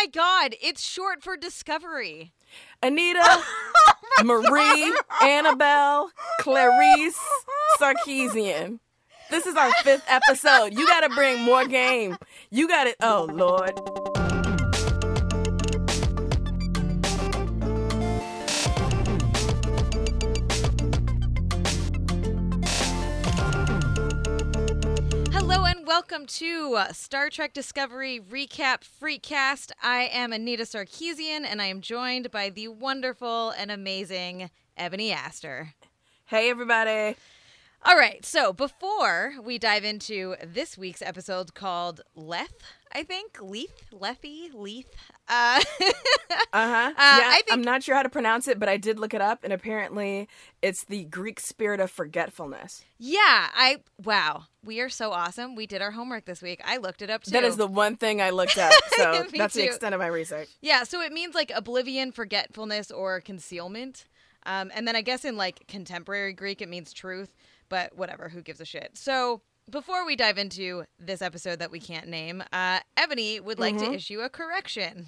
my god, it's short for Discovery. Anita, oh Marie, Annabelle, Clarice, Sarkeesian. This is our fifth episode. You got to bring more game. You got it. Oh, Lord. Welcome to uh, Star Trek Discovery Recap Freecast. I am Anita Sarkeesian and I am joined by the wonderful and amazing Ebony Aster. Hey, everybody. All right, so before we dive into this week's episode called Leth, I think Leith, Lethy, Leith. Uh, Uh-huh. yeah, I think- I'm not sure how to pronounce it, but I did look it up, and apparently it's the Greek spirit of forgetfulness. yeah, I wow, we are so awesome. We did our homework this week. I looked it up too. That is the one thing I looked up, so that's the extent of my research. Yeah, so it means like oblivion, forgetfulness, or concealment. Um, and then I guess in like contemporary Greek, it means truth, but whatever, who gives a shit? So before we dive into this episode that we can't name, uh, Ebony would like to issue a correction.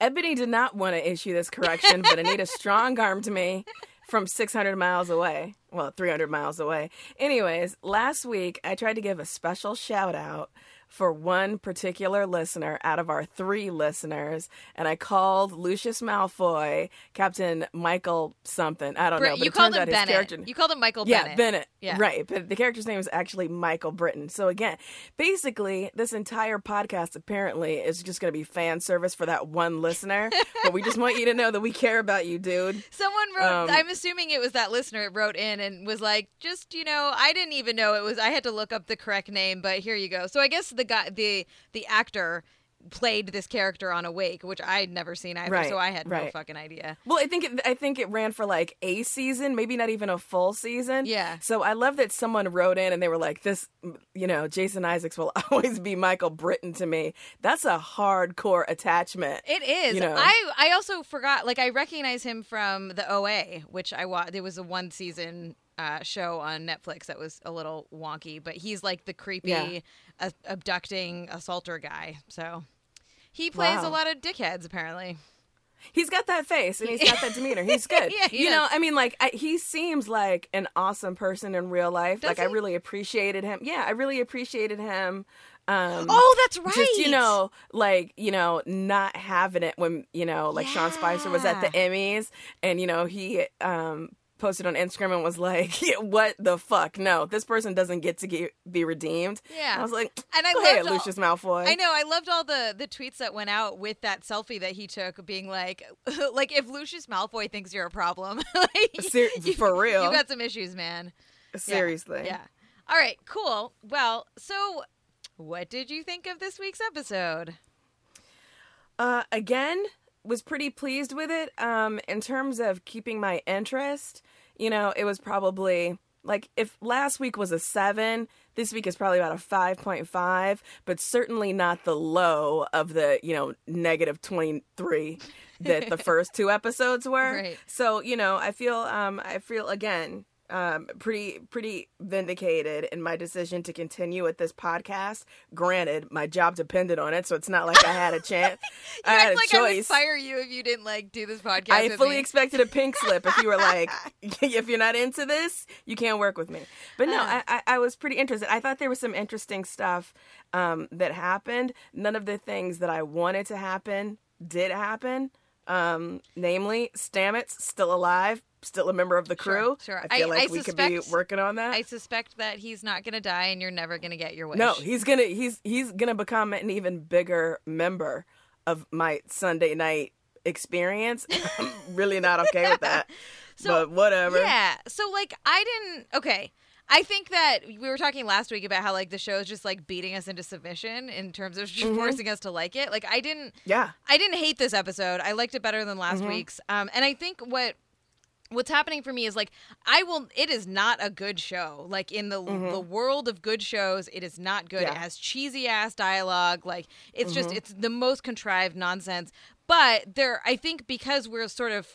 Ebony did not want to issue this correction, but Anita strong armed me from 600 miles away. Well, 300 miles away. Anyways, last week I tried to give a special shout out for one particular listener out of our three listeners, and I called Lucius Malfoy Captain Michael something. I don't Brit- know, but you called him Bennett. character. You called him Michael Yeah, Bennett. Bennett. Yeah. Right. But the character's name is actually Michael Britten. So again, basically, this entire podcast apparently is just going to be fan service for that one listener. but we just want you to know that we care about you, dude. Someone wrote. Um, I'm assuming it was that listener it wrote in and was like, "Just you know, I didn't even know it was. I had to look up the correct name, but here you go." So I guess the guy, the the actor, played this character on Awake, which I'd never seen either, Right, so I had no fucking idea. Well, I think it, I think it ran for like a season, maybe not even a full season. Yeah. So I love that someone wrote in and they were like, "This, you know, Jason Isaacs will always be Michael Britten to me." That's a hardcore attachment. It is. You know. I I also forgot. Like I recognize him from the OA, which I watched. There was a one season uh, show on Netflix that was a little wonky, but he's like the creepy Yeah. uh, abducting assaulter guy. So he plays Wow. a lot of dickheads apparently. He's got that face and he's got that demeanor. He's good. Yeah, he you know. I mean, like I, he seems like an awesome person in real life. Does like I really appreciated him. Yeah, I really appreciated him. Um, Oh, that's right. Just you know, like you know, not having it when you know, like Sean Spicer was at the Emmys, and you know he um posted on Instagram and was like, "What the fuck? No, this person doesn't get to get, be redeemed." Yeah. I was like, And I "Go ahead, loved all- Lucius Malfoy." I know. I loved all the the tweets that went out with that selfie that he took, being like, like if Lucius Malfoy thinks you're a problem, like, Ser- you- for real. you got some issues, man. Yeah. Seriously. Yeah. All right, cool. Well, so what did you think of this week's episode? Uh, again, was pretty pleased with it. Um, in terms of keeping my interest, you know, it was probably like if last week was a seven, this week is probably about a five point five, but certainly not the low of the you know negative twenty three that the first two episodes were. Right. So you know, I feel um, I feel again um pretty pretty vindicated in my decision to continue with this podcast granted my job depended on it so it's not like i had a chance i had a like I would choice fire you if you didn't like do this podcast. I fully me. expected a pink slip if you were like, if you're not into this, you can't work with me. But no, Uh. I, I, I was pretty interested. I thought there was some interesting stuff um, that happened. None of the things that I wanted to happen did happen. Um, namely, Stamets still alive, still a member of the crew. sure. I feel I- like I we could be suspect- working on that. I suspect that he's not gonna die, and you're never gonna get your wish. No, he's gonna he's he's gonna become an even bigger member of my Sunday night experience. I'm really not okay with that. So, but whatever. Yeah. So like I didn't okay. I think that we were talking last week about how like the show is just like beating us into submission in terms of Mm-hmm. forcing us to like it. Like I didn't Yeah. I didn't hate this episode. I liked it better than last Mm-hmm. week's. Um and I think what what's happening for me is like I will it is not a good show. Like in the the world of good shows, it is not good. It Mm-hmm. Has cheesy ass dialogue. Like it's just Mm-hmm. it's the most contrived nonsense. But there I think because we're sort of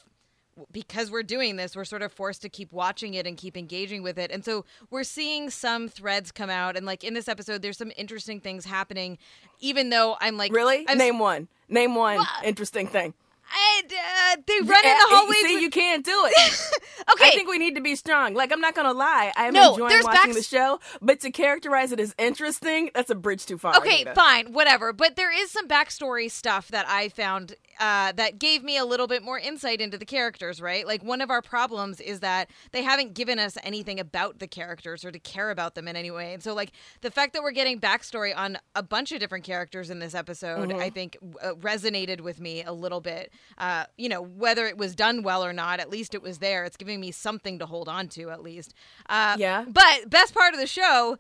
because we're doing this, we're sort of forced to keep watching it and keep engaging with it. And so we're seeing some threads come out. And like in this episode, there's some interesting things happening, even though I'm like, really? I'm, Name one. Name one interesting thing. I, uh, they run in the hallways. See, with- you can't do it. okay. I think we need to be strong. Like, I'm not gonna lie, I'm No, enjoying watching backs- the show, but to characterize it as interesting, that's a bridge too far. Okay, Anita. fine, whatever. But there is some backstory stuff that I found uh, that gave me a little bit more insight into the characters, right? Like, one of our problems is that they haven't given us anything about the characters or to care about them in any way. And so, like, the fact that we're getting backstory on a bunch of different characters in this episode, I think uh, resonated with me a little bit. Uh, you know, whether it was done well or not, at least it was there. It's giving me something to hold on to, at least. Uh, Yeah. But, best part of the show.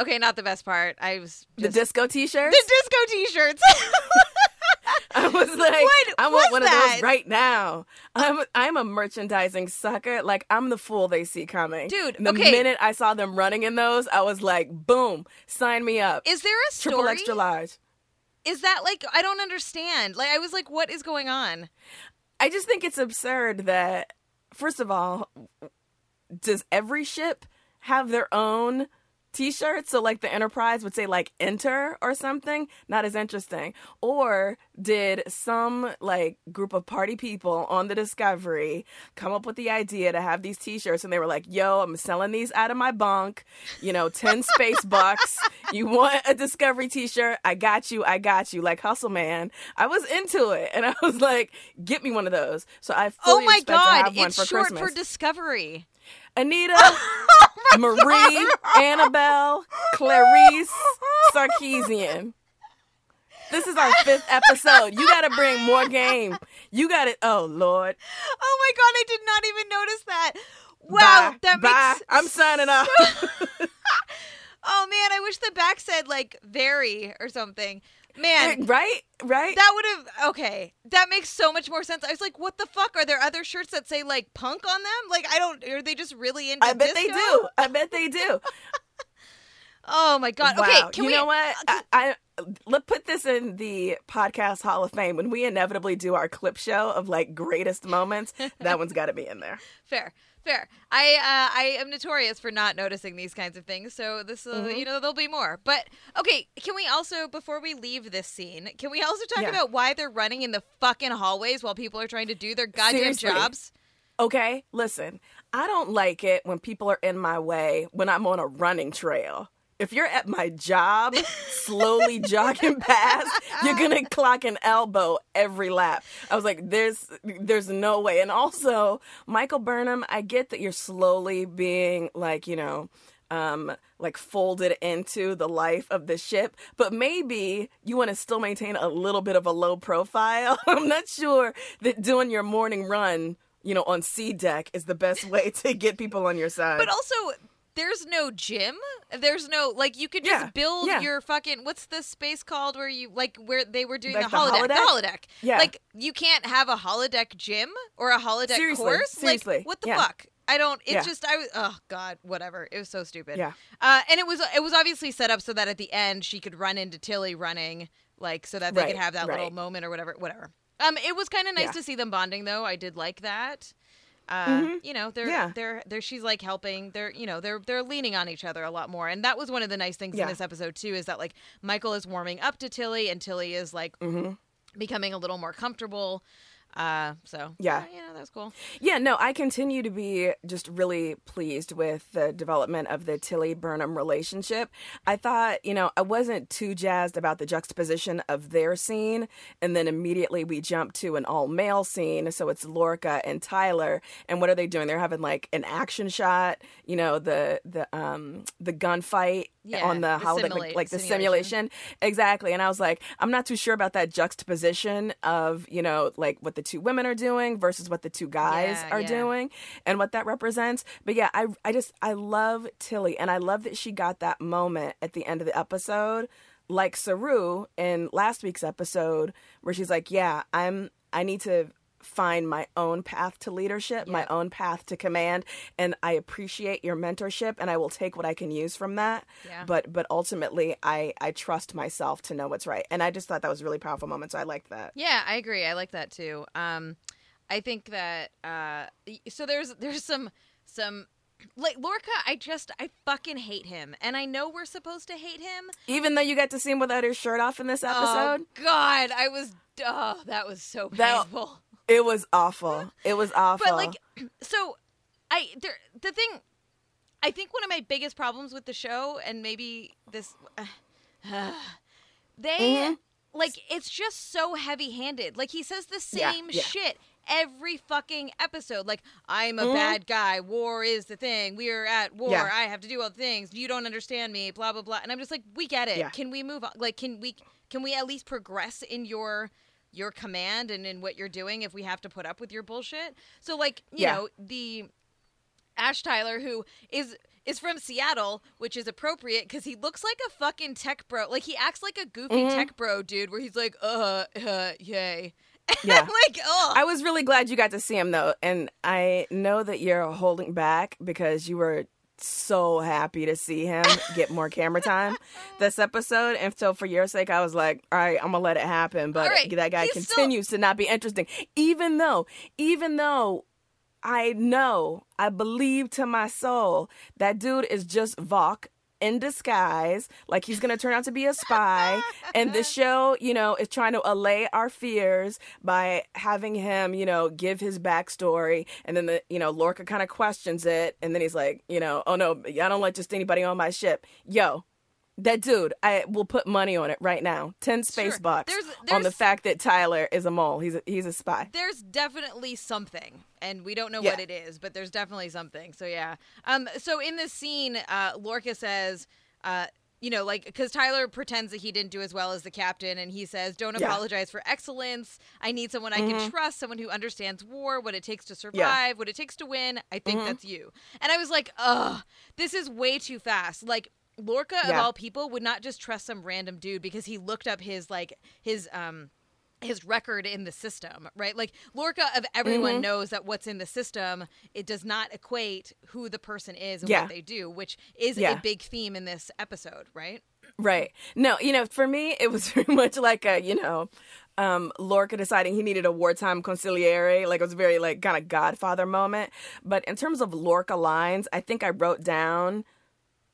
Okay, not the best part. I was The disco T-shirts. the disco t-shirts. I was like, What I want one that? of those right now. I'm I'm a merchandising sucker. Like I'm the fool they see coming, Dude, And the okay. minute I saw them running in those, I was like, boom, sign me up. Is there a story? Triple extra large. Is that like I don't understand. Like I was like what is going on? I just think it's absurd that, first of all, does every ship have their own t-shirts? So like the Enterprise would say like enter or something, not as interesting. Or did some like group of party people on the Discovery come up with the idea to have these t-shirts and they were like, yo, I'm selling these out of my bunk, you know, 10 space bucks. You want a Discovery t-shirt? I got you. I got you. Like Hustle Man. I was into it and I was like, get me one of those. So I Oh my god, it's for short Christmas. for discovery. Anita, oh Marie, Annabelle, Clarice, Sarkeesian. This is our fifth episode. You got to bring more game. You got to. Oh Lord. Oh my god, I did not even notice that. Wow, Bye. that Bye. makes I'm signing off. Oh man, I wish the back said like very or something. Man, right? Right? that would have okay. That makes so much more sense. I was like, what the fuck? Are there other shirts that say like punk on them? Like I don't are they just really into I bet they do. I bet they do. Oh my god. Wow. Okay, can you we know what? I, I let put this in the podcast Hall of Fame when we inevitably do our clip show of like greatest moments. that one's got to be in there. Fair, fair. I uh, I am notorious for not noticing these kinds of things, so this uh, Mm-hmm. you know there'll be more. But okay, can we also before we leave this scene, can we also talk Yeah. about why they're running in the fucking hallways while people are trying to do their goddamn Seriously. jobs? Okay, listen, I don't like it when people are in my way when I'm on a running trail. If you're at my job, slowly jogging past, you're gonna clock an elbow every lap. I was like, "There's, there's no way." And also, Michael Burnham, I get that you're slowly being like, you know, um, like folded into the life of the ship, but maybe you want to still maintain a little bit of a low profile. I'm not sure that doing your morning run you know, on C deck is the best way to get people on your side. But also, there's no gym. There's no like you could just Yeah, build yeah. your fucking what's the space called where you like where they were doing Like the holodeck. The holodeck? holodeck. Yeah. Like you can't have a holodeck gym or a holodeck Seriously, course. seriously, Like what the yeah. fuck? I don't. It's Yeah. just I was. Oh God, whatever. It was so stupid. Yeah. Uh, and it was it was obviously set up so that at the end she could run into Tilly running like so that they Right, could have that little moment or whatever. Whatever. Um, it was kind of nice Yeah. to see them bonding though. I did like that. Uh, you know, they're Mm-hmm. Yeah. they're they're she's like helping. They're you know they're they're leaning on each other a lot more, and that was one of the nice things in this episode too. Is that like Michael is warming up to Tilly, and Tilly is like Mm-hmm. becoming a little more comfortable. Uh, so Yeah. you know that was cool. Yeah, no, I continue to be just really pleased with the development of the Tilly Burnham relationship. I thought, you know, I wasn't too jazzed about the juxtaposition of their scene, and then immediately we jump to an all male scene. So it's Lorca and Tyler, and what are they doing? They're having like an action shot, you know, the the um the gunfight Yeah, on the, the holodeck, simula- like, the simulation. simulation. Exactly. And I was like, I'm not too sure about that juxtaposition of, you know, like what the two women are doing versus what the two guys Yeah, are yeah. doing and what that represents. But yeah, I I just I love Tilly and I love that she got that moment at the end of the episode like Saru in last week's episode where she's like, "Yeah, I'm I need to find my own path to leadership, my own path to command, and I appreciate your mentorship and I will take what I can use from that. Yeah. But but ultimately I I trust myself to know what's right. And I just thought that was a really powerful moment, so I liked that. Yeah, I agree. I like that too. Um, I think that uh, so there's there's some some like Lorca. I just I fucking hate him, and I know we're supposed to hate him. Even though you got to see him without his shirt off in this episode, Oh God, I was oh that was so That- painful. It was awful. It was awful. But like, so I there the thing. I think one of my biggest problems with the show, and maybe this, they Mhm. like it's just so heavy-handed. Like he says the same yeah. shit every fucking episode. Like I'm a Mhm. bad guy. War is the thing. We are at war. Yeah. I have to do all the things. You don't understand me. Blah blah blah. And I'm just like, we get it. Yeah. Can we move on? Like, can we can we at least progress in your your command and in what you're doing if we have to put up with your bullshit? So like, you Yeah. know, the Ash Tyler who is is from Seattle, which is appropriate because he looks like a fucking tech bro. Like he acts like a goofy Mhm. tech bro dude, where he's like, uh, uh yay. Yeah. Like, oh, I was really glad you got to see him though, and I know that you're holding back because you were so happy to see him get more camera time this episode. And so for your sake, I was like, all right, I'm gonna let it happen. But right, that guy he's still- continues to not be interesting, even though, even though. I know, I believe to my soul that dude is just Voq in disguise. Like he's gonna turn out to be a spy. and this show, you know, is trying to allay our fears by having him, you know, give his backstory. And then the, you know, Lorca kind of questions it. And then he's like, you know, oh no, I don't let just anybody on my ship. Yo, that dude, I will put money on it right now. 10 space Sure. bucks There's- on the fact that Tyler is a mole. He's a, he's a spy. there's definitely something and we don't know Yeah. what it is but there's definitely something so yeah um so in this scene uh lorca says uh you know like because tyler pretends that he didn't do as well as the captain and he says don't Yeah. apologize for excellence i need someone i Mhm. can trust someone who understands war what it takes to survive what it takes to win i think Mhm. that's you and i was like ugh this is way too fast like Lorca of all people would not just trust some random dude because he looked up his like his um his record in the system, right? Like Lorca of everyone Mhm. knows that what's in the system, it does not equate who the person is and Yeah. what they do, which is Yeah. a big theme in this episode, right? Right. No, you know, for me, it was very much like a, you know, um, Lorca deciding he needed a wartime consigliere. Like it was very like kind of Godfather moment. But in terms of Lorca lines, I think I wrote down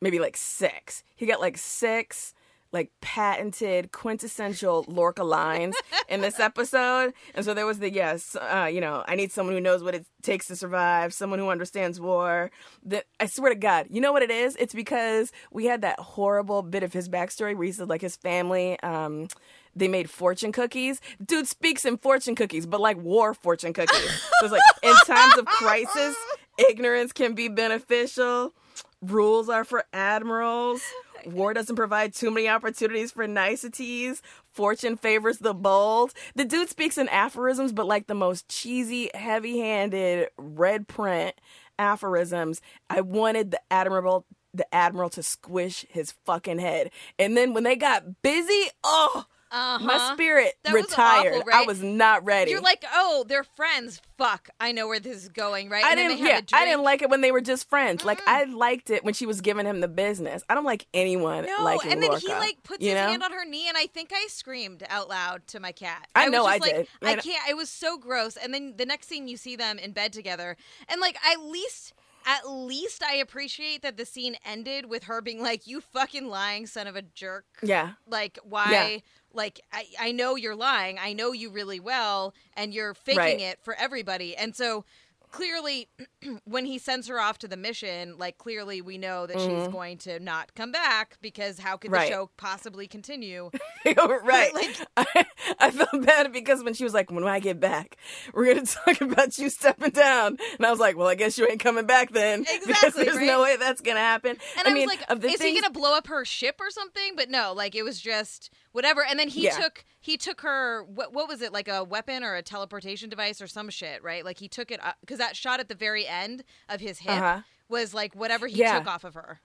maybe like six. He got like six like patented quintessential Lorca lines in this episode. And so there was the yes, uh, you know, I need someone who knows what it takes to survive, someone who understands war. That I swear to God, you know what it is? It's because we had that horrible bit of his backstory where he said like his family, um, they made fortune cookies. Dude speaks in fortune cookies, but like war fortune cookies. so it's like in times of crisis, ignorance can be beneficial. Rules are for admirals. War doesn't provide too many opportunities for niceties. Fortune favors the bold. The dude speaks in aphorisms, but like the most cheesy, heavy handed, red print aphorisms. I wanted the admiral the admiral to squish his fucking head. And then when they got busy, oh Uh-huh. my spirit That was retired. awful, I was not ready. You're like, oh, they're friends. Fuck, I know where this is going, right? I and didn't. Yeah. I didn't like it when they were just friends. Like I liked it when she was giving him the business. I don't like anyone No, liking and then he like puts his know? hand on her knee, and I think I screamed out loud to my cat. I was know just I like, did. I can't. It was so gross. And then the next scene, you see them in bed together, and like at least. At least I appreciate that the scene ended with her being like, "You fucking lying son of a jerk." Yeah, Like, why? Like, I, I know you're lying. I know you really well, and you're faking Right. it for everybody. And so, clearly, when he sends her off to the mission, like, clearly we know that she's Mhm. going to not come back because how could Right. the show possibly continue? right. Like- I, I felt bad because when she was like, "When I get back, we're gonna talk about you stepping down," and I was like, "Well, I guess you ain't coming back then, because Exactly, there's right? no way that's gonna happen." And I, mean, was like, is things, he gonna blow up her ship or something? But no, like it was just whatever. And then he Yeah. took he took her what what was it like a weapon or a teleportation device or some shit, right? Like he took it because that shot at the very end of his hip Uh-huh. was like whatever he Yeah. took off of her.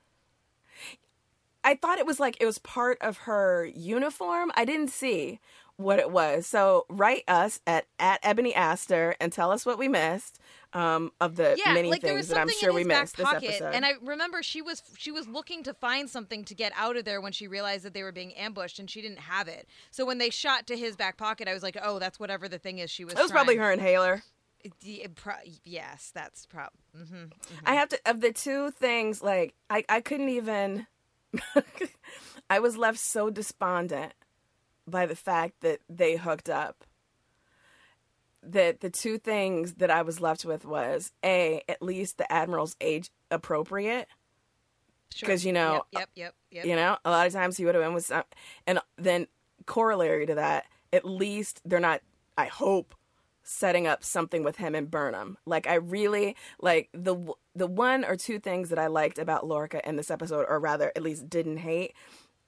I thought it was like it was part of her uniform. I didn't see what it was. So write us at at Ebony Aster and tell us what we missed um, of the Yeah, many like things that I'm sure we missed this episode. and I remember she was she was looking to find something to get out of there when she realized that they were being ambushed, and she didn't have it. So when they shot to his back pocket, I was like, oh, that's whatever the thing is she was. it was probably her inhaler. Yes, that's prob. hmm I have to of the two things like I I couldn't even I was left so despondent by the fact that they hooked up that the two things that I was left with was a at least the admiral's age appropriate Sure. 'Cause, you know, Yep. Yep. Yep. yep. you know a lot of times he would have been with some and then corollary to that at least they're not I hope setting up something with him and Burnham. Like I really like the the one or two things that I liked about Lorca in this episode, or rather, at least didn't hate,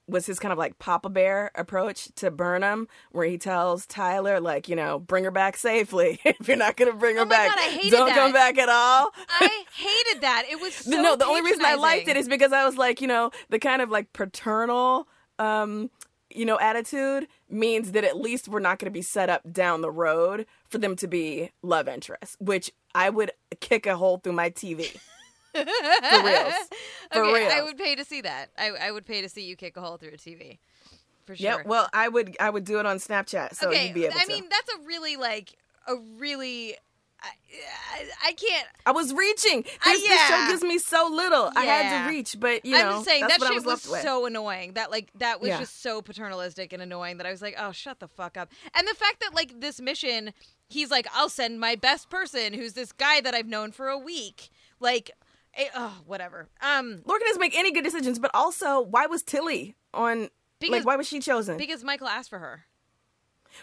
was his kind of like Papa Bear approach to Burnham, where he tells Tyler, like, you know, bring her back safely. if you're not gonna bring her Oh my back, God, I hated don't that. come back at all. I hated that. It was so no, the only reason I liked it is because I was like, you know, the kind of like paternal, um, you know, attitude means that at least we're not going to be set up down the road for them to be love interests, which I would kick a hole through my TV. For reals. For okay, I would pay to see that. I, I would pay to see you kick a hole through a TV. For sure. Yeah, well, I would I would do it on Snapchat, so okay, you'd be able I to. mean that's a really like a really. I, I, I can't. I was reaching. This, this yeah. show gives me so little. I had to reach, but you know, I'm just saying that I shit was with. so annoying. That like that was Yeah. just so paternalistic and annoying that I was like, oh, shut the fuck up. And the fact that like this mission, he's like, I'll send my best person, who's this guy that I've known for a week. Like, eh, oh, whatever. Um, Lorcan doesn't make any good decisions, but also, why was Tilly on? Because- like, why was she chosen? because Michael asked for her.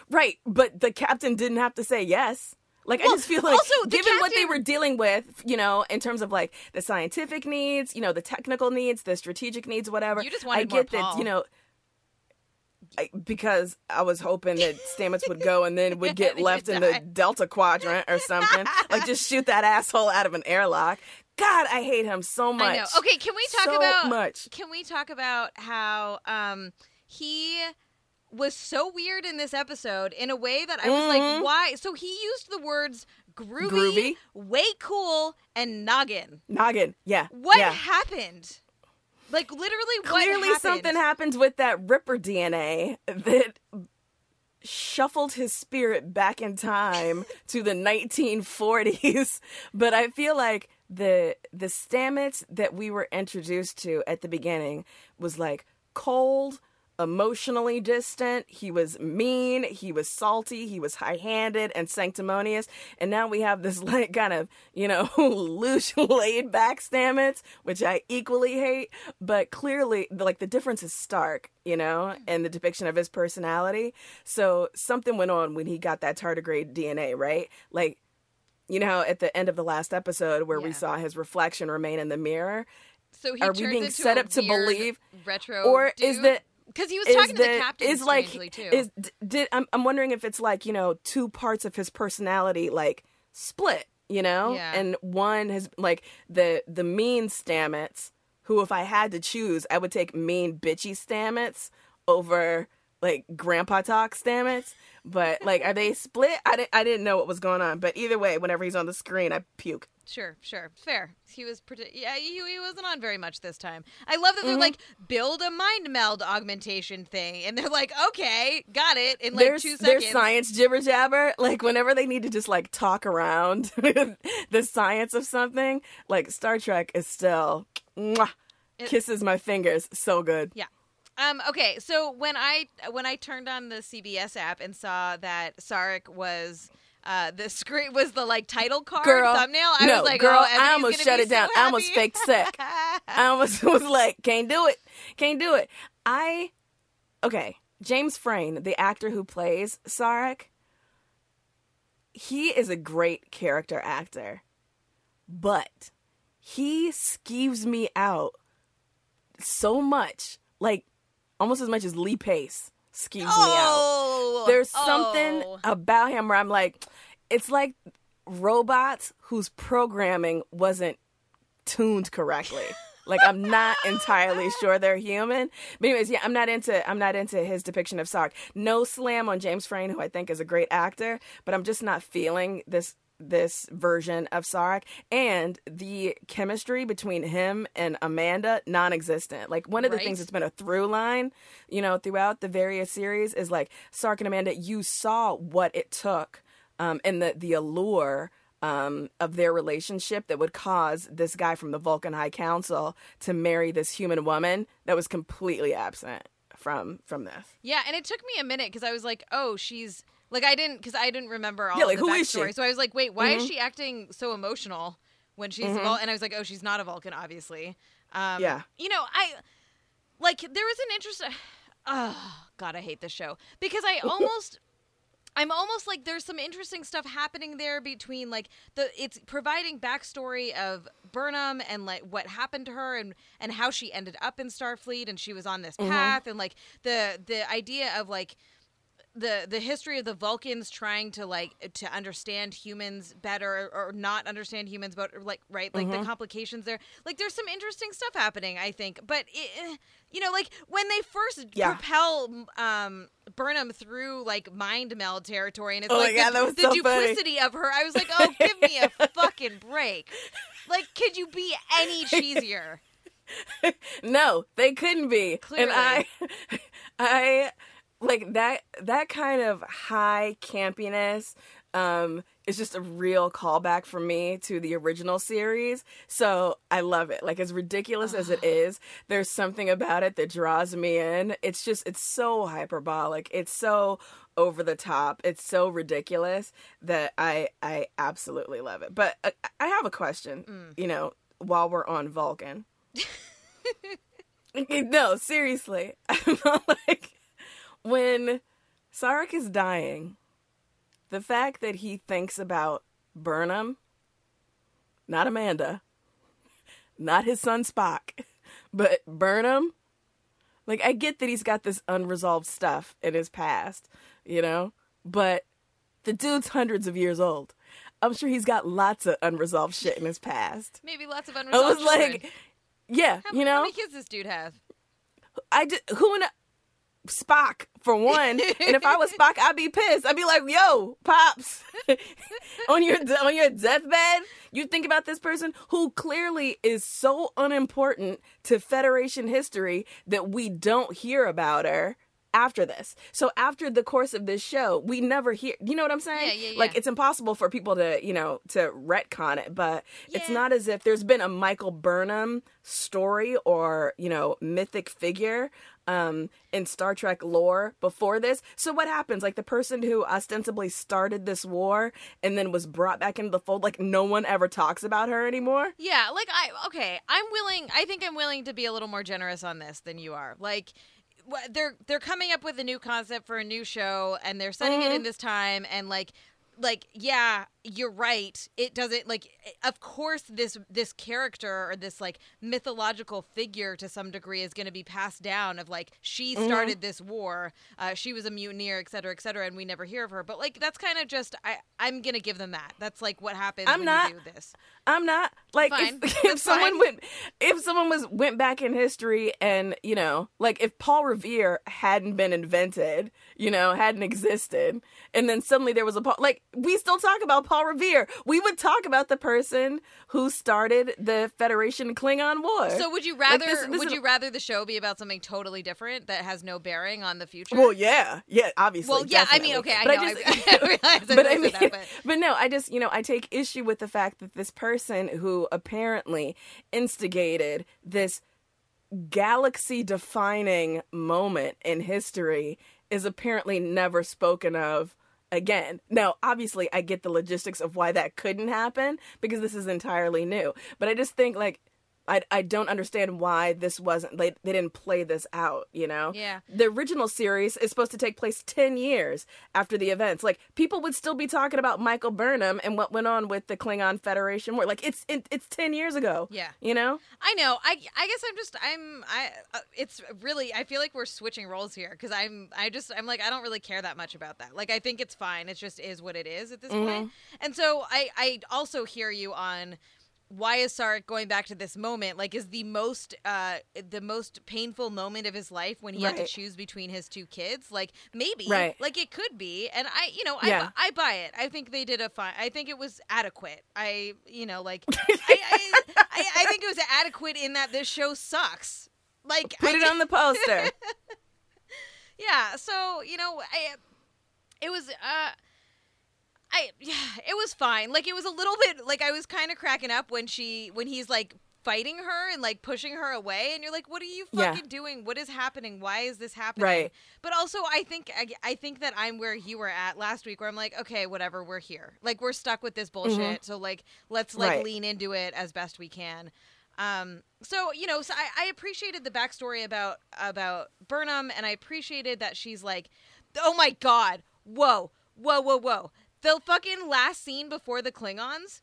Right, but the captain didn't have to say yes. Like Well, I just feel like also, given what they were dealing with, you know, in terms of like the scientific needs, you know, the technical needs, the strategic needs, whatever. You just I wanted more get that, you know, I, because I was hoping that Stamets would go and then would get left in die. the Delta Quadrant or something. like just shoot that asshole out of an airlock. God, I hate him so much. I know. Okay, can we talk So about much. Can we talk about how um he was so weird in this episode in a way that I was Mhm. like, why? So he used the words groovy, Groovy. way cool, and noggin. Noggin. Yeah. What Yeah. happened? Like literally, what Clearly, happened? something happened with that Ripper DNA that shuffled his spirit back in time to the 1940s. But I feel like the the Stamets that we were introduced to at the beginning was like cold, emotionally distant. He was mean. He was salty. He was high handed and sanctimonious. And now we have this like kind of you know loose, laid back Stamets, which I equally hate. But clearly, like the difference is stark, you know, in the depiction of his personality. So something went on when he got that tardigrade DNA, right? Like. You know, at the end of the last episode where we saw his reflection remain in the mirror, So he are we being set up to believe- retro, or is that because he was talking to the captain is like too? is did I'm I'm wondering if it's like you know two parts of his personality like split you know Yeah. and one has like the the mean Stamets who if I had to choose I would take mean bitchy Stamets over like grandpa talks, damn it. but like are they split I didn't I didn't know what was going on but either way whenever he's on the screen I puke Sure, sure, fair. He was, pretty, yeah, he, he wasn't on very much this time. I love that they're Mm-hmm. like build a mind meld augmentation thing, and they're like, okay, got it in like there's two there's science jibber jabber. Like whenever they need to just like talk around the science of something, like Star Trek is still mwah, It- kisses my fingers. So good. Yeah. Um. Okay. So when I when I turned on the CBS app and saw that Sarek was. Uh, the screen was the like title card Girl, thumbnell. I no, was like, girl, oh, I almost shut it down. so I almost faked sick. I almost was like, can't do it. Can't do it. I okay. James Frain, the actor who plays Sarek, he is a great character actor, but he skeeves me out so much, like almost as much as Lee Pace skeeves me out. oh, There's something oh. about him where I'm like, it's like robots whose programming wasn't tuned correctly. like I'm not entirely sure they're human. But anyways, yeah, I'm not into I'm not into his depiction of Sarek. No slam on James Frain, who I think is a great actor, but I'm just not feeling this this version of Sarek and the chemistry between him and Amanda non-existent. Like one of the Right. things that's been a through line, you know, throughout the various series is like Sarek and Amanda, you saw what it took um, and the the allure um, of their relationship that would cause this guy from the Vulcan High Council to marry this human woman that was completely absent from from this. Yeah, and it took me a minute because I was like, oh, she's like I didn't because I didn't remember all Yeah, like, of the who is backstory. she? So I was like, wait, why is Mhm. she acting so emotional when she's Mhm. Vul- and I was like, oh, she's not a Vulcan, obviously. Um, Yeah. you know, I like there was an interest. Oh God, I hate this show because I almost. I'm almost like there's some interesting stuff happening there between like the it's providing backstory of Burnham and like what happened to her and and how she ended up in Starfleet and she was on this Mhm. path and like the the idea of like the the history of the Vulcans trying to like to understand humans better or not understand humans but like right like the Mhm. complications there like there's some interesting stuff happening I think but it, eh, you know like when they first Yeah. propel um Burnham through like mind meld territory and it's Oh like God, the, the so funny. duplicity of her I was like oh give me a fucking break like could you be any cheesier no, they couldn't be. Clearly. And I I like that that kind of high campiness um is just a real callback for me to the original series. So I love it. Like as ridiculous as it is, there's something about it that draws me in. It's just it's so hyperbolic. It's so over the top. It's so ridiculous that I I absolutely love it. But I, I have a question, Mm. you know, while we're on Vulcan. no, seriously. I'm not like when Sarek is dying, the fact that he thinks about Burnham, not Amanda, not his son Spock, but Burnham. Like I get that he's got this unresolved stuff in his past, you know, but the dude's hundreds of years old. I'm sure he's got lots of unresolved shit in his past. maybe lots of unresolved. I was like, children. yeah, how, you know, how many kids does this dude have I did who in Spock for one, and if I was Spock, I'd be pissed. I'd be like, "Yo, pops, on your on your deathbed, you think about this person who clearly is so unimportant to Federation history that we don't hear about her." After this, so after the course of this show, we never hear. You know what I'm saying? Yeah, yeah, yeah. Like it's impossible for people to, you know, to retcon it. But it's not as if there's been a Michael Burnham story or you know mythic figure um in Star Trek lore before this. So what happens? Like the person who ostensibly started this war and then was brought back into the fold, like no one ever talks about her anymore. Yeah, like I okay, I'm willing. I think I'm willing to be a little more generous on this than you are. Like they're they're coming up with a new concept for a new show and they're setting it in Mhm. this time and like like yeah you're right it doesn't like of course this this character or this like mythological figure to some degree is going to be passed down of like she Mhm. started this war uh, she was a mutineer et cetera et cetera and we never hear of her but like that's kind of just i i'm gonna give them that that's like what happens I'm when not. you do this I'm not like Fine. if, if someone fine. went if someone was went back in history and you know like if Paul Revere hadn't been invented, you know, hadn't existed, and then suddenly there was a Paul like we still talk about Paul Revere. We would talk about the person who started the Federation Klingon War. So would you rather this- this would is- you rather the show be about something totally different that has no bearing on the future? well, yeah, yeah, obviously. Well, yeah, I mean, okay, I But know. I, just- I, realize I but I mean, that, but but no, I just you know I take issue with the fact that this person who apparently instigated this galaxy defining moment in history is apparently never spoken of again. Now, obviously, I get the logistics of why that couldn't happen because this is entirely new, but I just think like. I, I don't understand why this wasn't they, they didn't play this out you know Yeah. the original series is supposed to take place 10 years after the events like people would still be talking about michael burnham and what went on with the klingon federation war like it's it, it's 10 years ago yeah, you know I know. I I guess I'm just I'm I. Uh, it's really I feel like we're switching roles here because I'm I just I'm like I don't really care that much about that. Like I think it's fine. It just is what it is at this point. And so I I also hear you on. Why is Sarek going back to this moment? Like, is the most uh the most painful moment of his life when he had to choose between his two kids? Like, maybe, Right. like it could be. And I, you know, I, Yeah. bu- I buy it. I think they did a fine. I think it was adequate. I, you know, like I, I, I, I think it was adequate in that this show sucks. Like, put I, it on the poster yeah. So you know, I, it was. uh I yeah, it was fine. Like it was a little bit like I was kind of cracking up when she when he's like fighting her and like pushing her away and you're like what are you Yeah. fucking doing? What is happening? Why is this happening? Right. But also I think I, I think that I'm where you were at last week where I'm like okay, whatever, we're here. Like we're stuck with this bullshit. So like let's like Mm-hmm. Right. lean into it as best we can. Um, so you know, so I, I appreciated the backstory about about Burnham, and I appreciated that she's like, oh my god, whoa, whoa, whoa, whoa. The fucking last scene before the Klingons,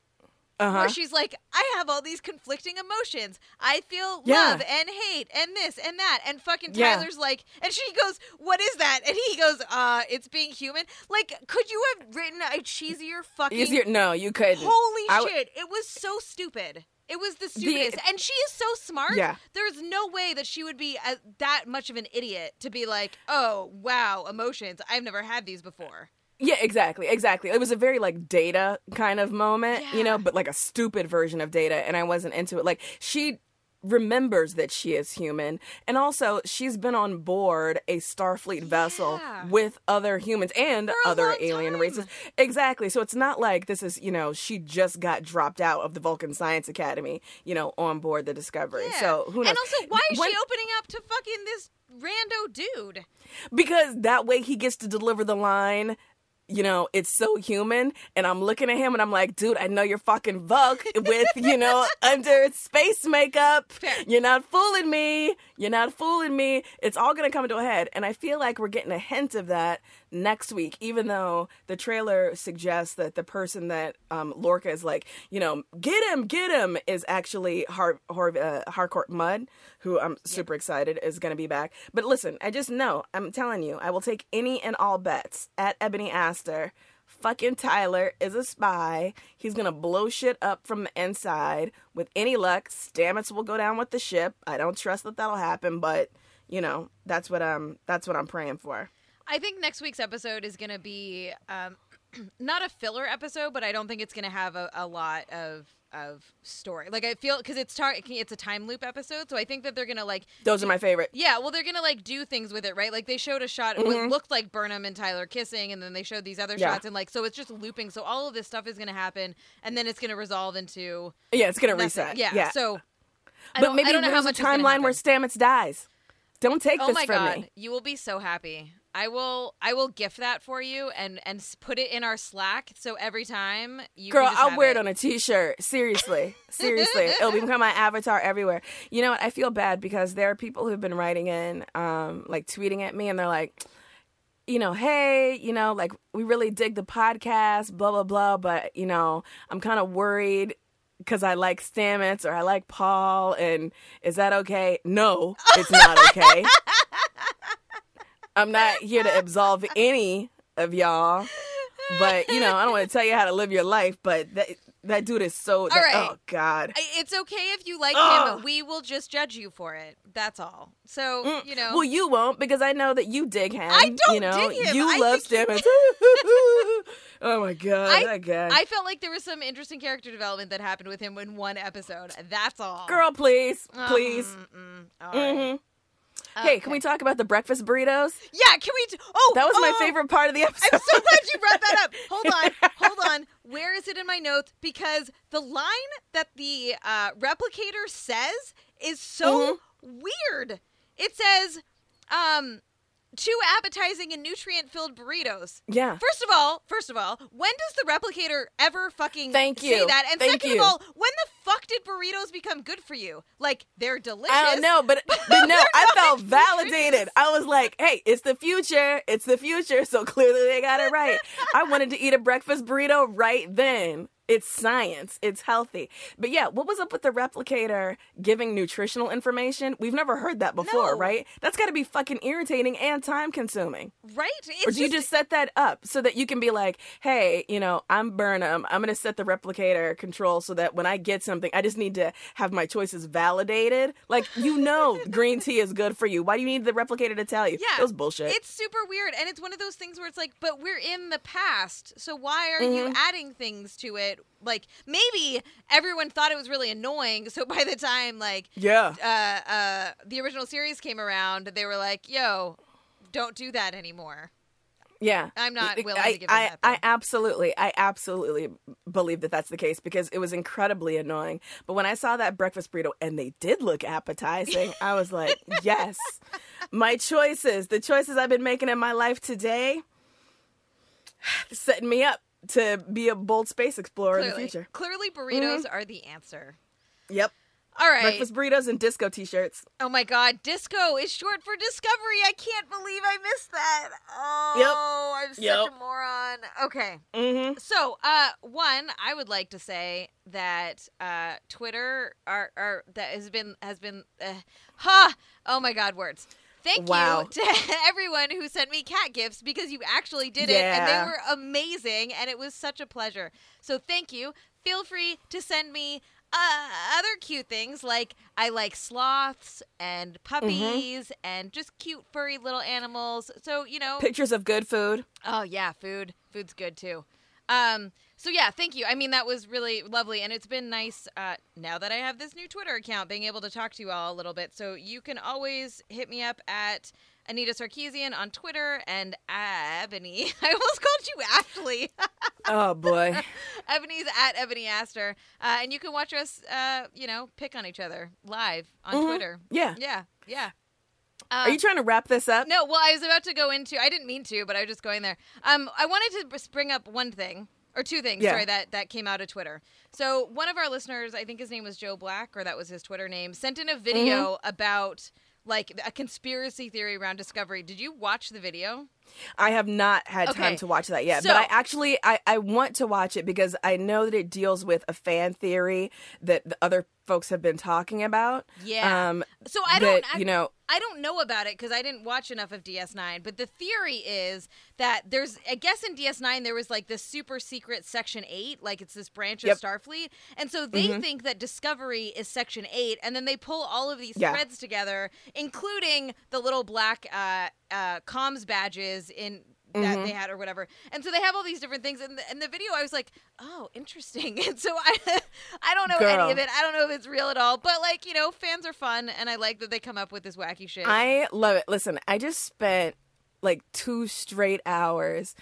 Uh huh. where she's like, I have all these conflicting emotions. I feel Yeah. love and hate and this and that. And fucking Yeah. Tyler's like, and she goes, What is that? And he goes, Uh, it's being human. Like, could you have written a cheesier fucking Easier? No, you couldn't. Holy w- shit! It was so stupid. It was the stupidest, and she is so smart. Yeah. There's no way that she would be a, that much of an idiot to be like, "Oh, wow, emotions. I've never had these before." Yeah, exactly, exactly. It was a very like data kind of moment, you know, but like a stupid version of data, and I wasn't into it. Like she remembers that she is human, and also she's been on board a Starfleet vessel Yeah. with other humans and other alien time. races. Exactly. So it's not like this is you know she just got dropped out of the Vulcan Science Academy, you know, on board the Discovery. Yeah. So who knows? And also, why is When- she opening up to fucking this rando dude? because that way he gets to deliver the line you know it's so human and i'm looking at him and i'm like dude i know you're fucking Voq with you know under space makeup. You're not fooling me. You're not fooling me. It's all gonna come to a head. And i feel like we're getting a hint of that next week even though the trailer suggests that the person that um, lorca is like you know get him get him is actually Har- Har- uh, harcourt mudd who i'm super excited is gonna be back. But listen i just know i'm telling you i will take any and all bets at ebony aster fucking tyler is a spy. He's gonna blow shit up from the inside. With any luck stamets will go down with the ship. I don't trust that that'll happen but you know that's what i'm that's what i'm praying for I think next week's episode is going to be um, not a filler episode, but I don't think it's going to have a, a lot of of story. Like I feel because it's tar- it's a time loop episode, so I think that they're going to like those are my favorite Yeah, well, they're gonna like do things with it, right? Like they showed a shot it Mhm. looked like Burnham and Tyler kissing, and then they showed these other Yeah. shots, and like so it's just looping. So all of this stuff is gonna happen, and then it's gonna resolve into yeah it's gonna reset Yeah, yeah So, I but maybe I don't know how there's much a timeline where stamets dies don't take Oh this my from god, me you will be so happy. I will. I will gift that for you and and put it in our Slack. So every time you Girl, can just I'll wear it on a t-shirt. Seriously, seriously, it'll become my avatar everywhere. You know what? I feel bad because there are people who've been writing in, um, like tweeting at me, and they're like, you know, hey, you know, like we really dig the podcast, blah blah blah, but you know, I'm kind of worried because I like Stamets or I like Paul, and is that okay? No, it's not okay. I'm not here to absolve any of y'all, but you know, I don't want to tell you how to live your life, but that that dude is so. That, right. Oh God. It's okay if you like Ugh. him. We will just judge you for it. That's all. So Mm, you know. Well, you won't because I know that you dig him. I don't you know, dig him. You I love Stamets. oh my God, I- that guy. I felt like there was some interesting character development that happened with him in one episode. That's all. Girl, please, Um, please. mm, all right. Hmm Hey, can we talk about the breakfast burritos? Yeah, can we? T- oh, That was my oh, favorite part of the episode. I'm so glad you brought that up. Hold on, hold on. Where is it in my notes? Because the line that the uh, replicator says is so Mm-hmm. weird. It says, um, two appetizing and nutrient-filled burritos. yeah. First of all, first of all, when does the replicator ever fucking Thank you. say that? And Thank second you. of all, when the fuck did burritos become good for you? Like they're delicious. I don't know, but but no, I felt validated. I was like, "Hey, it's the future. It's the future." So clearly they got it right. I wanted to eat a breakfast burrito right then. It's science. It's healthy. But yeah, what was up with the replicator giving nutritional information? We've never heard that before, No. right? That's got to be fucking irritating and time consuming. Right? It's Or do you just set that up so that you can be like, hey, you know, I'm Burnham. I'm going to set the replicator control so that when I get something, I just need to have my choices validated. Like, you know, green tea is good for you. Why do you need the replicator to tell you? Yeah, That was bullshit. It's super weird, and it's one of those things where it's like, but we're in the past, so why are you Mhm. adding things to it? Like maybe everyone thought it was really annoying, so by the time like yeah. uh, uh, the original series came around, they were like, "Yo, don't do that anymore." Yeah, I'm not willing I, to give I. I absolutely, I absolutely believe that that's the case because it was incredibly annoying. But when I saw that breakfast burrito and they did look appetizing, I was like, yes, my choices, the choices I've been making in my life today, setting me up to be a bold space explorer in the future. clearly burritos are the answer. Yep, All right. breakfast burritos and disco t-shirts. Oh my god, disco is short for discovery. I can't believe I missed that. Oh, I'm such Yep. a moron. Okay. Mm-hmm. So, uh, one, I would like to say that uh, Twitter are, are that has been has been, uh, ha! Oh my God, words. Thank Wow. you to everyone who sent me cat gifts because you actually did it, and they were amazing, and it was such a pleasure. So, thank you. Feel free to send me uh, other cute things like I like sloths and puppies and just cute furry little animals. So you know, Pictures of good food. Oh yeah, food. Food's good too. Um, so yeah, thank you. I mean, that was really lovely, and it's been nice uh, now that I have this new Twitter account, being able to talk to you all a little bit. So you can always hit me up at Anita Sarkeesian on Twitter and Ebony. I almost called you Ashley. Oh boy. Ebony's at Ebony Aster, uh, and you can watch us, uh, you know, pick on each other live on Mhm. Twitter. Yeah. Yeah, yeah. Are you trying to wrap this up? No, well, I was about to go into. I didn't mean to, but I was just going there. Um, I wanted to br- bring up one thing or two things. Yeah. Sorry, that that came out of Twitter. So one of our listeners, I think his name was Joe Black, or that was his Twitter name, sent in a video Mm-hmm. about like a conspiracy theory around Discovery. Did you watch the video? I have not had Okay. time to watch that yet, So- but I actually I, I want to watch it because I know that it deals with a fan theory that the other folks have been talking about. Yeah. Um, So I that, don't. I, you know, I don't know about it because I didn't watch enough of DS9. But the theory is that there's, I guess in DS9 there was like this super secret Section Eight, like it's this branch of Yep. Starfleet, and so they Mhm. think that Discovery is Section Eight, and then they pull all of these Yeah. threads together, including the little black uh, uh, comms badges in. That Mhm. they had or whatever, and so they have all these different things. And the, in the video, I was like, "Oh, interesting." And so I, I don't know Girl. any of it. I don't know if it's real at all. But like, you know, fans are fun, and I like that they come up with this wacky shit. I love it. Listen, I just spent like two straight hours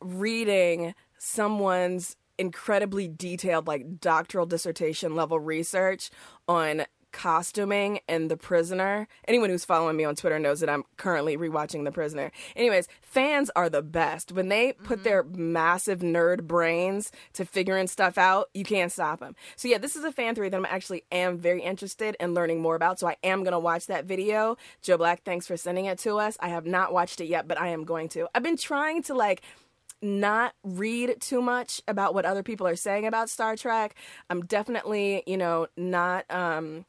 reading someone's incredibly detailed, like doctoral dissertation level research on costuming and The Prisoner. Anyone who's following me on Twitter knows that I'm currently rewatching The Prisoner. Anyways, fans are the best. When they put their massive nerd brains to figuring stuff out, you can't stop them. So yeah, this is a fan theory that I'm actually am very interested in learning more about. So I am going to watch that video. Joe Black, thanks for sending it to us. I have not watched it yet, but I am going to. I've been trying to like not read too much about what other people are saying about Star Trek. I'm definitely, you know, not um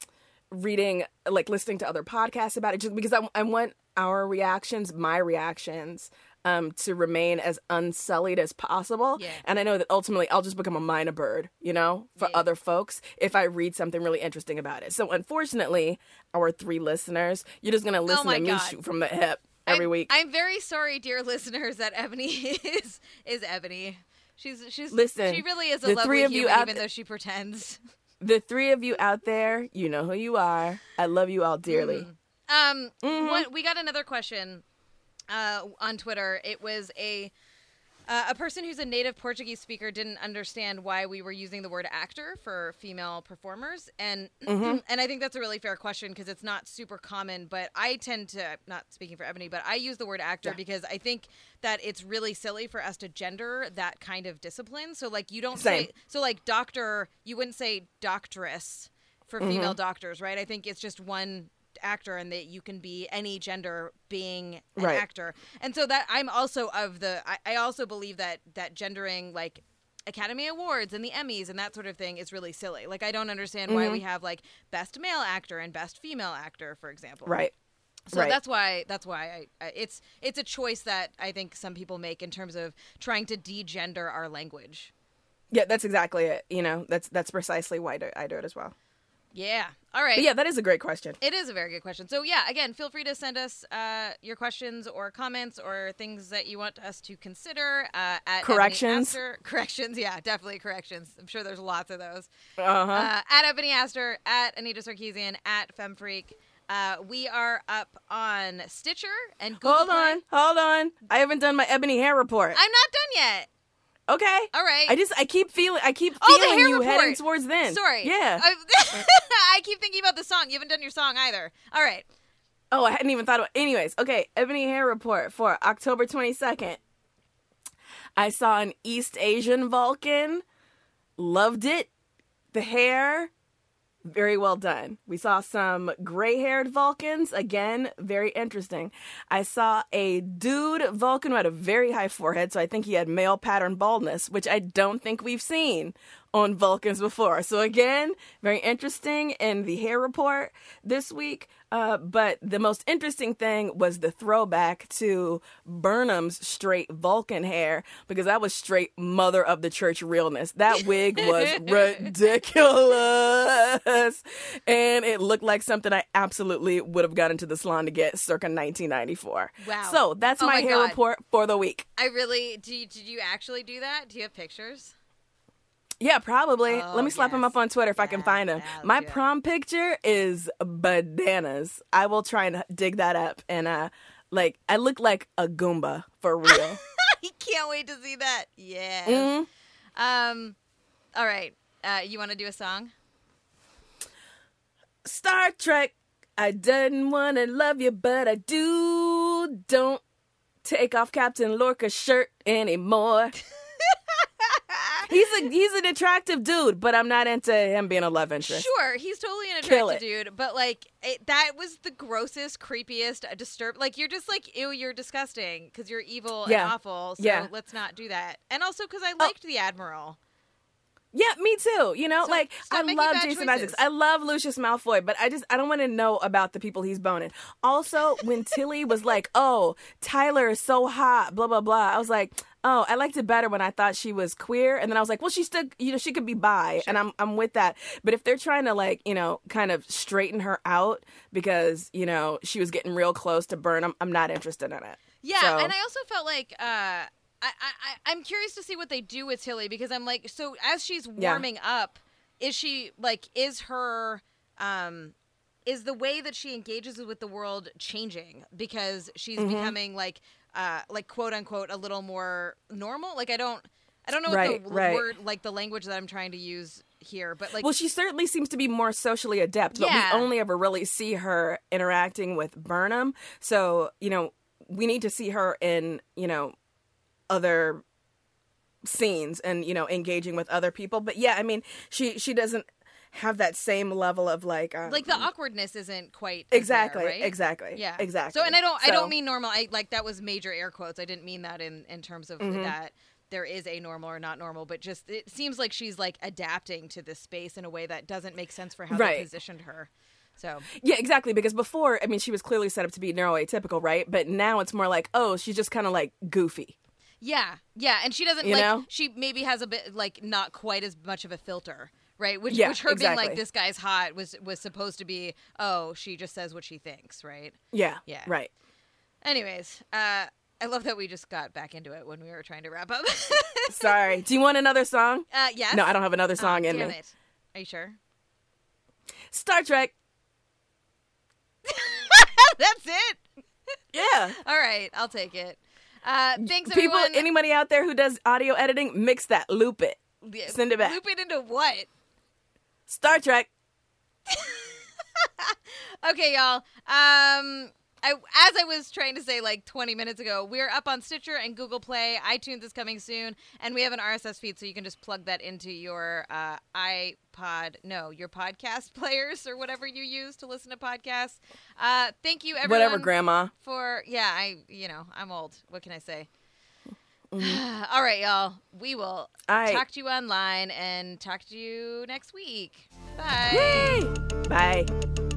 reading like listening to other podcasts about it just because I, I want our reactions, my reactions um to remain as unsullied as possible. Yeah. And I know that ultimately I'll just become a mynah bird, you know, for Yeah. other folks if I read something really interesting about it. So unfortunately, our three listeners, you're just going to listen Oh to me shoot from the hip every I'm, week. I'm very sorry, dear listeners, that Ebony is is Ebony. She's she's Listen, She really is a lovely three of you human, out even th- though she pretends. the three of you out there, you know who you are. I love you all dearly. Um, Mhm. one, we got another question uh, on Twitter. It was a uh, a person who's a native Portuguese speaker didn't understand why we were using the word actor for female performers, and Mhm. and I think that's a really fair question because it's not super common. But I tend to not speaking for Ebony, but I use the word actor Yeah. because I think that it's really silly for us to gender that kind of discipline. So like you don't Same. say so like doctor, you wouldn't say doctoress for Mm-hmm. female doctors, right? I think it's just one actor and that you can be any gender being an Right. actor and so that i'm also of the I, I also believe that that gendering like academy awards and the emmys and that sort of thing is really silly like i don't understand why Mm-hmm. we have like best male actor and best female actor for example Right. so right. that's why that's why I, I it's it's a choice that i think some people make in terms of trying to degender our language Yeah, that's exactly it. You know, that's that's precisely why I do, I do it as well. Yeah all right But yeah, that is a great question. It is a very good question. So yeah, again, feel free to send us uh, your questions or comments or things that you want us to consider. Uh, at Corrections. Corrections, yeah, definitely corrections. I'm sure there's lots of those. Uh-huh. Uh, at Ebony Aster, at Anita Sarkeesian, at FemFreq. Uh, we are up on Stitcher and Google Hold Play. on, hold on. I haven't done my ebony hair report. I'm not done yet. Okay. All right. I just I keep feeling I keep Oh, the feeling hair you report. heading towards then. Sorry. Yeah. I, I keep thinking about the song. You haven't done your song either. All right. Oh, I hadn't even thought of. Anyways, okay. Ebony hair report for October twenty second. I saw an East Asian Vulcan. Loved it. The hair, very well done. We saw some gray haired Vulcans. Again, very interesting. I saw a dude Vulcan who had a very high forehead, so I think he had male pattern baldness, which I don't think we've seen on Vulcans before. So, again, very interesting in the hair report this week. Uh, but the most interesting thing was the throwback to Burnham's straight Vulcan hair because that was straight mother of the church realness. That wig was ridiculous. And it looked like something I absolutely would have gotten into the salon to get circa 1994. Wow. So that's Oh my, my hair God. report for the week. I really. Do you, did you actually do that? Do you have pictures? Yeah, probably. Oh, Let me slap him yes. up on Twitter if I can find him. yeah, My do it. prom picture is bananas. I will try and dig that up. And uh, like, I look like a Goomba for real. I can't wait to see that. Yeah. Mhm. Um. All right. Uh, you want to do a song? Star Trek. I didn't want to love you, but I do. Don't take off Captain Lorca's shirt anymore. he's a he's an attractive dude, but I'm not into him being a love interest. Sure, he's totally an attractive dude, but like it, that was the grossest, creepiest, uh, disturbed. Like you're just like, ew, you're disgusting because you're evil Yeah. and awful. So Yeah. let's not do that. And also because I liked the admiral. Yeah, me too. You know, So like I love Jason. Isaacs. I love Lucius Malfoy, but I just I don't want to know about the people he's boning. Also, when Tilly was like, "Oh, Tyler is so hot," blah blah blah, I was like, "Oh, I liked it better when I thought she was queer," and then I was like, "Well, she still, you know, she could be bi," and I'm I'm with that. But if they're trying to like, you know, kind of straighten her out because you know she was getting real close to Burnham, I'm not interested in it. Yeah, So- and I also felt like uh, I, I I'm curious to see what they do with Tilly because I'm like, so as she's Yeah. warming up, is she like is her um is the way that she engages with the world changing because she's Mm-hmm. becoming like uh like quote unquote a little more normal? Like I don't I don't know Right, what the right. word like the language that I'm trying to use here, but like well, she certainly seems to be more socially adept, but we only ever really see her interacting with Burnham. So, you know, we need to see her in, you know, other scenes and, you know, engaging with other people. But yeah, I mean, she she doesn't have that same level of like um, like the awkwardness isn't quite exactly, there, right? exactly. Yeah, Exactly. So, and I don't, I don't mean normal. I like that was major air quotes. I didn't mean that in in terms of Mm-hmm. that there is a normal or not normal, but just it seems like she's like adapting to this space in a way that doesn't make sense for how Right. they positioned her. So Yeah, exactly. Because before, I mean, she was clearly set up to be neuroatypical, right? But now it's more like, oh, she's just kind of like goofy. Yeah, yeah, and she doesn't You like know? she maybe has a bit like not quite as much of a filter. Right, which Yeah, which her being like this guy's hot was was supposed to be. Oh, she just says what she thinks, right? Yeah. Yeah. Right. Anyways, uh, I love that we just got back into it when we were trying to wrap up. Sorry. Do you want another song? uh, yes. No, I don't have another Oh, song in damn me. it. Are you sure? Star Trek. That's it. Yeah. All right, I'll take it. Uh, thanks, People, everyone. anybody out there who does audio editing, mix that, loop it. Yeah, send it back. Loop it into what? Star Trek. Okay, y'all. Um, I as I was trying to say like 20 minutes ago, we're up on Stitcher and Google Play. iTunes is coming soon, and we have an RSS feed, so you can just plug that into your uh, iPod, no, your podcast players or whatever you use to listen to podcasts. Uh, thank you, everyone. Whatever, Grandma. for yeah i you know i'm old what can i say all right y'all we will right. talk to you online and talk to you next week bye Yay! Bye.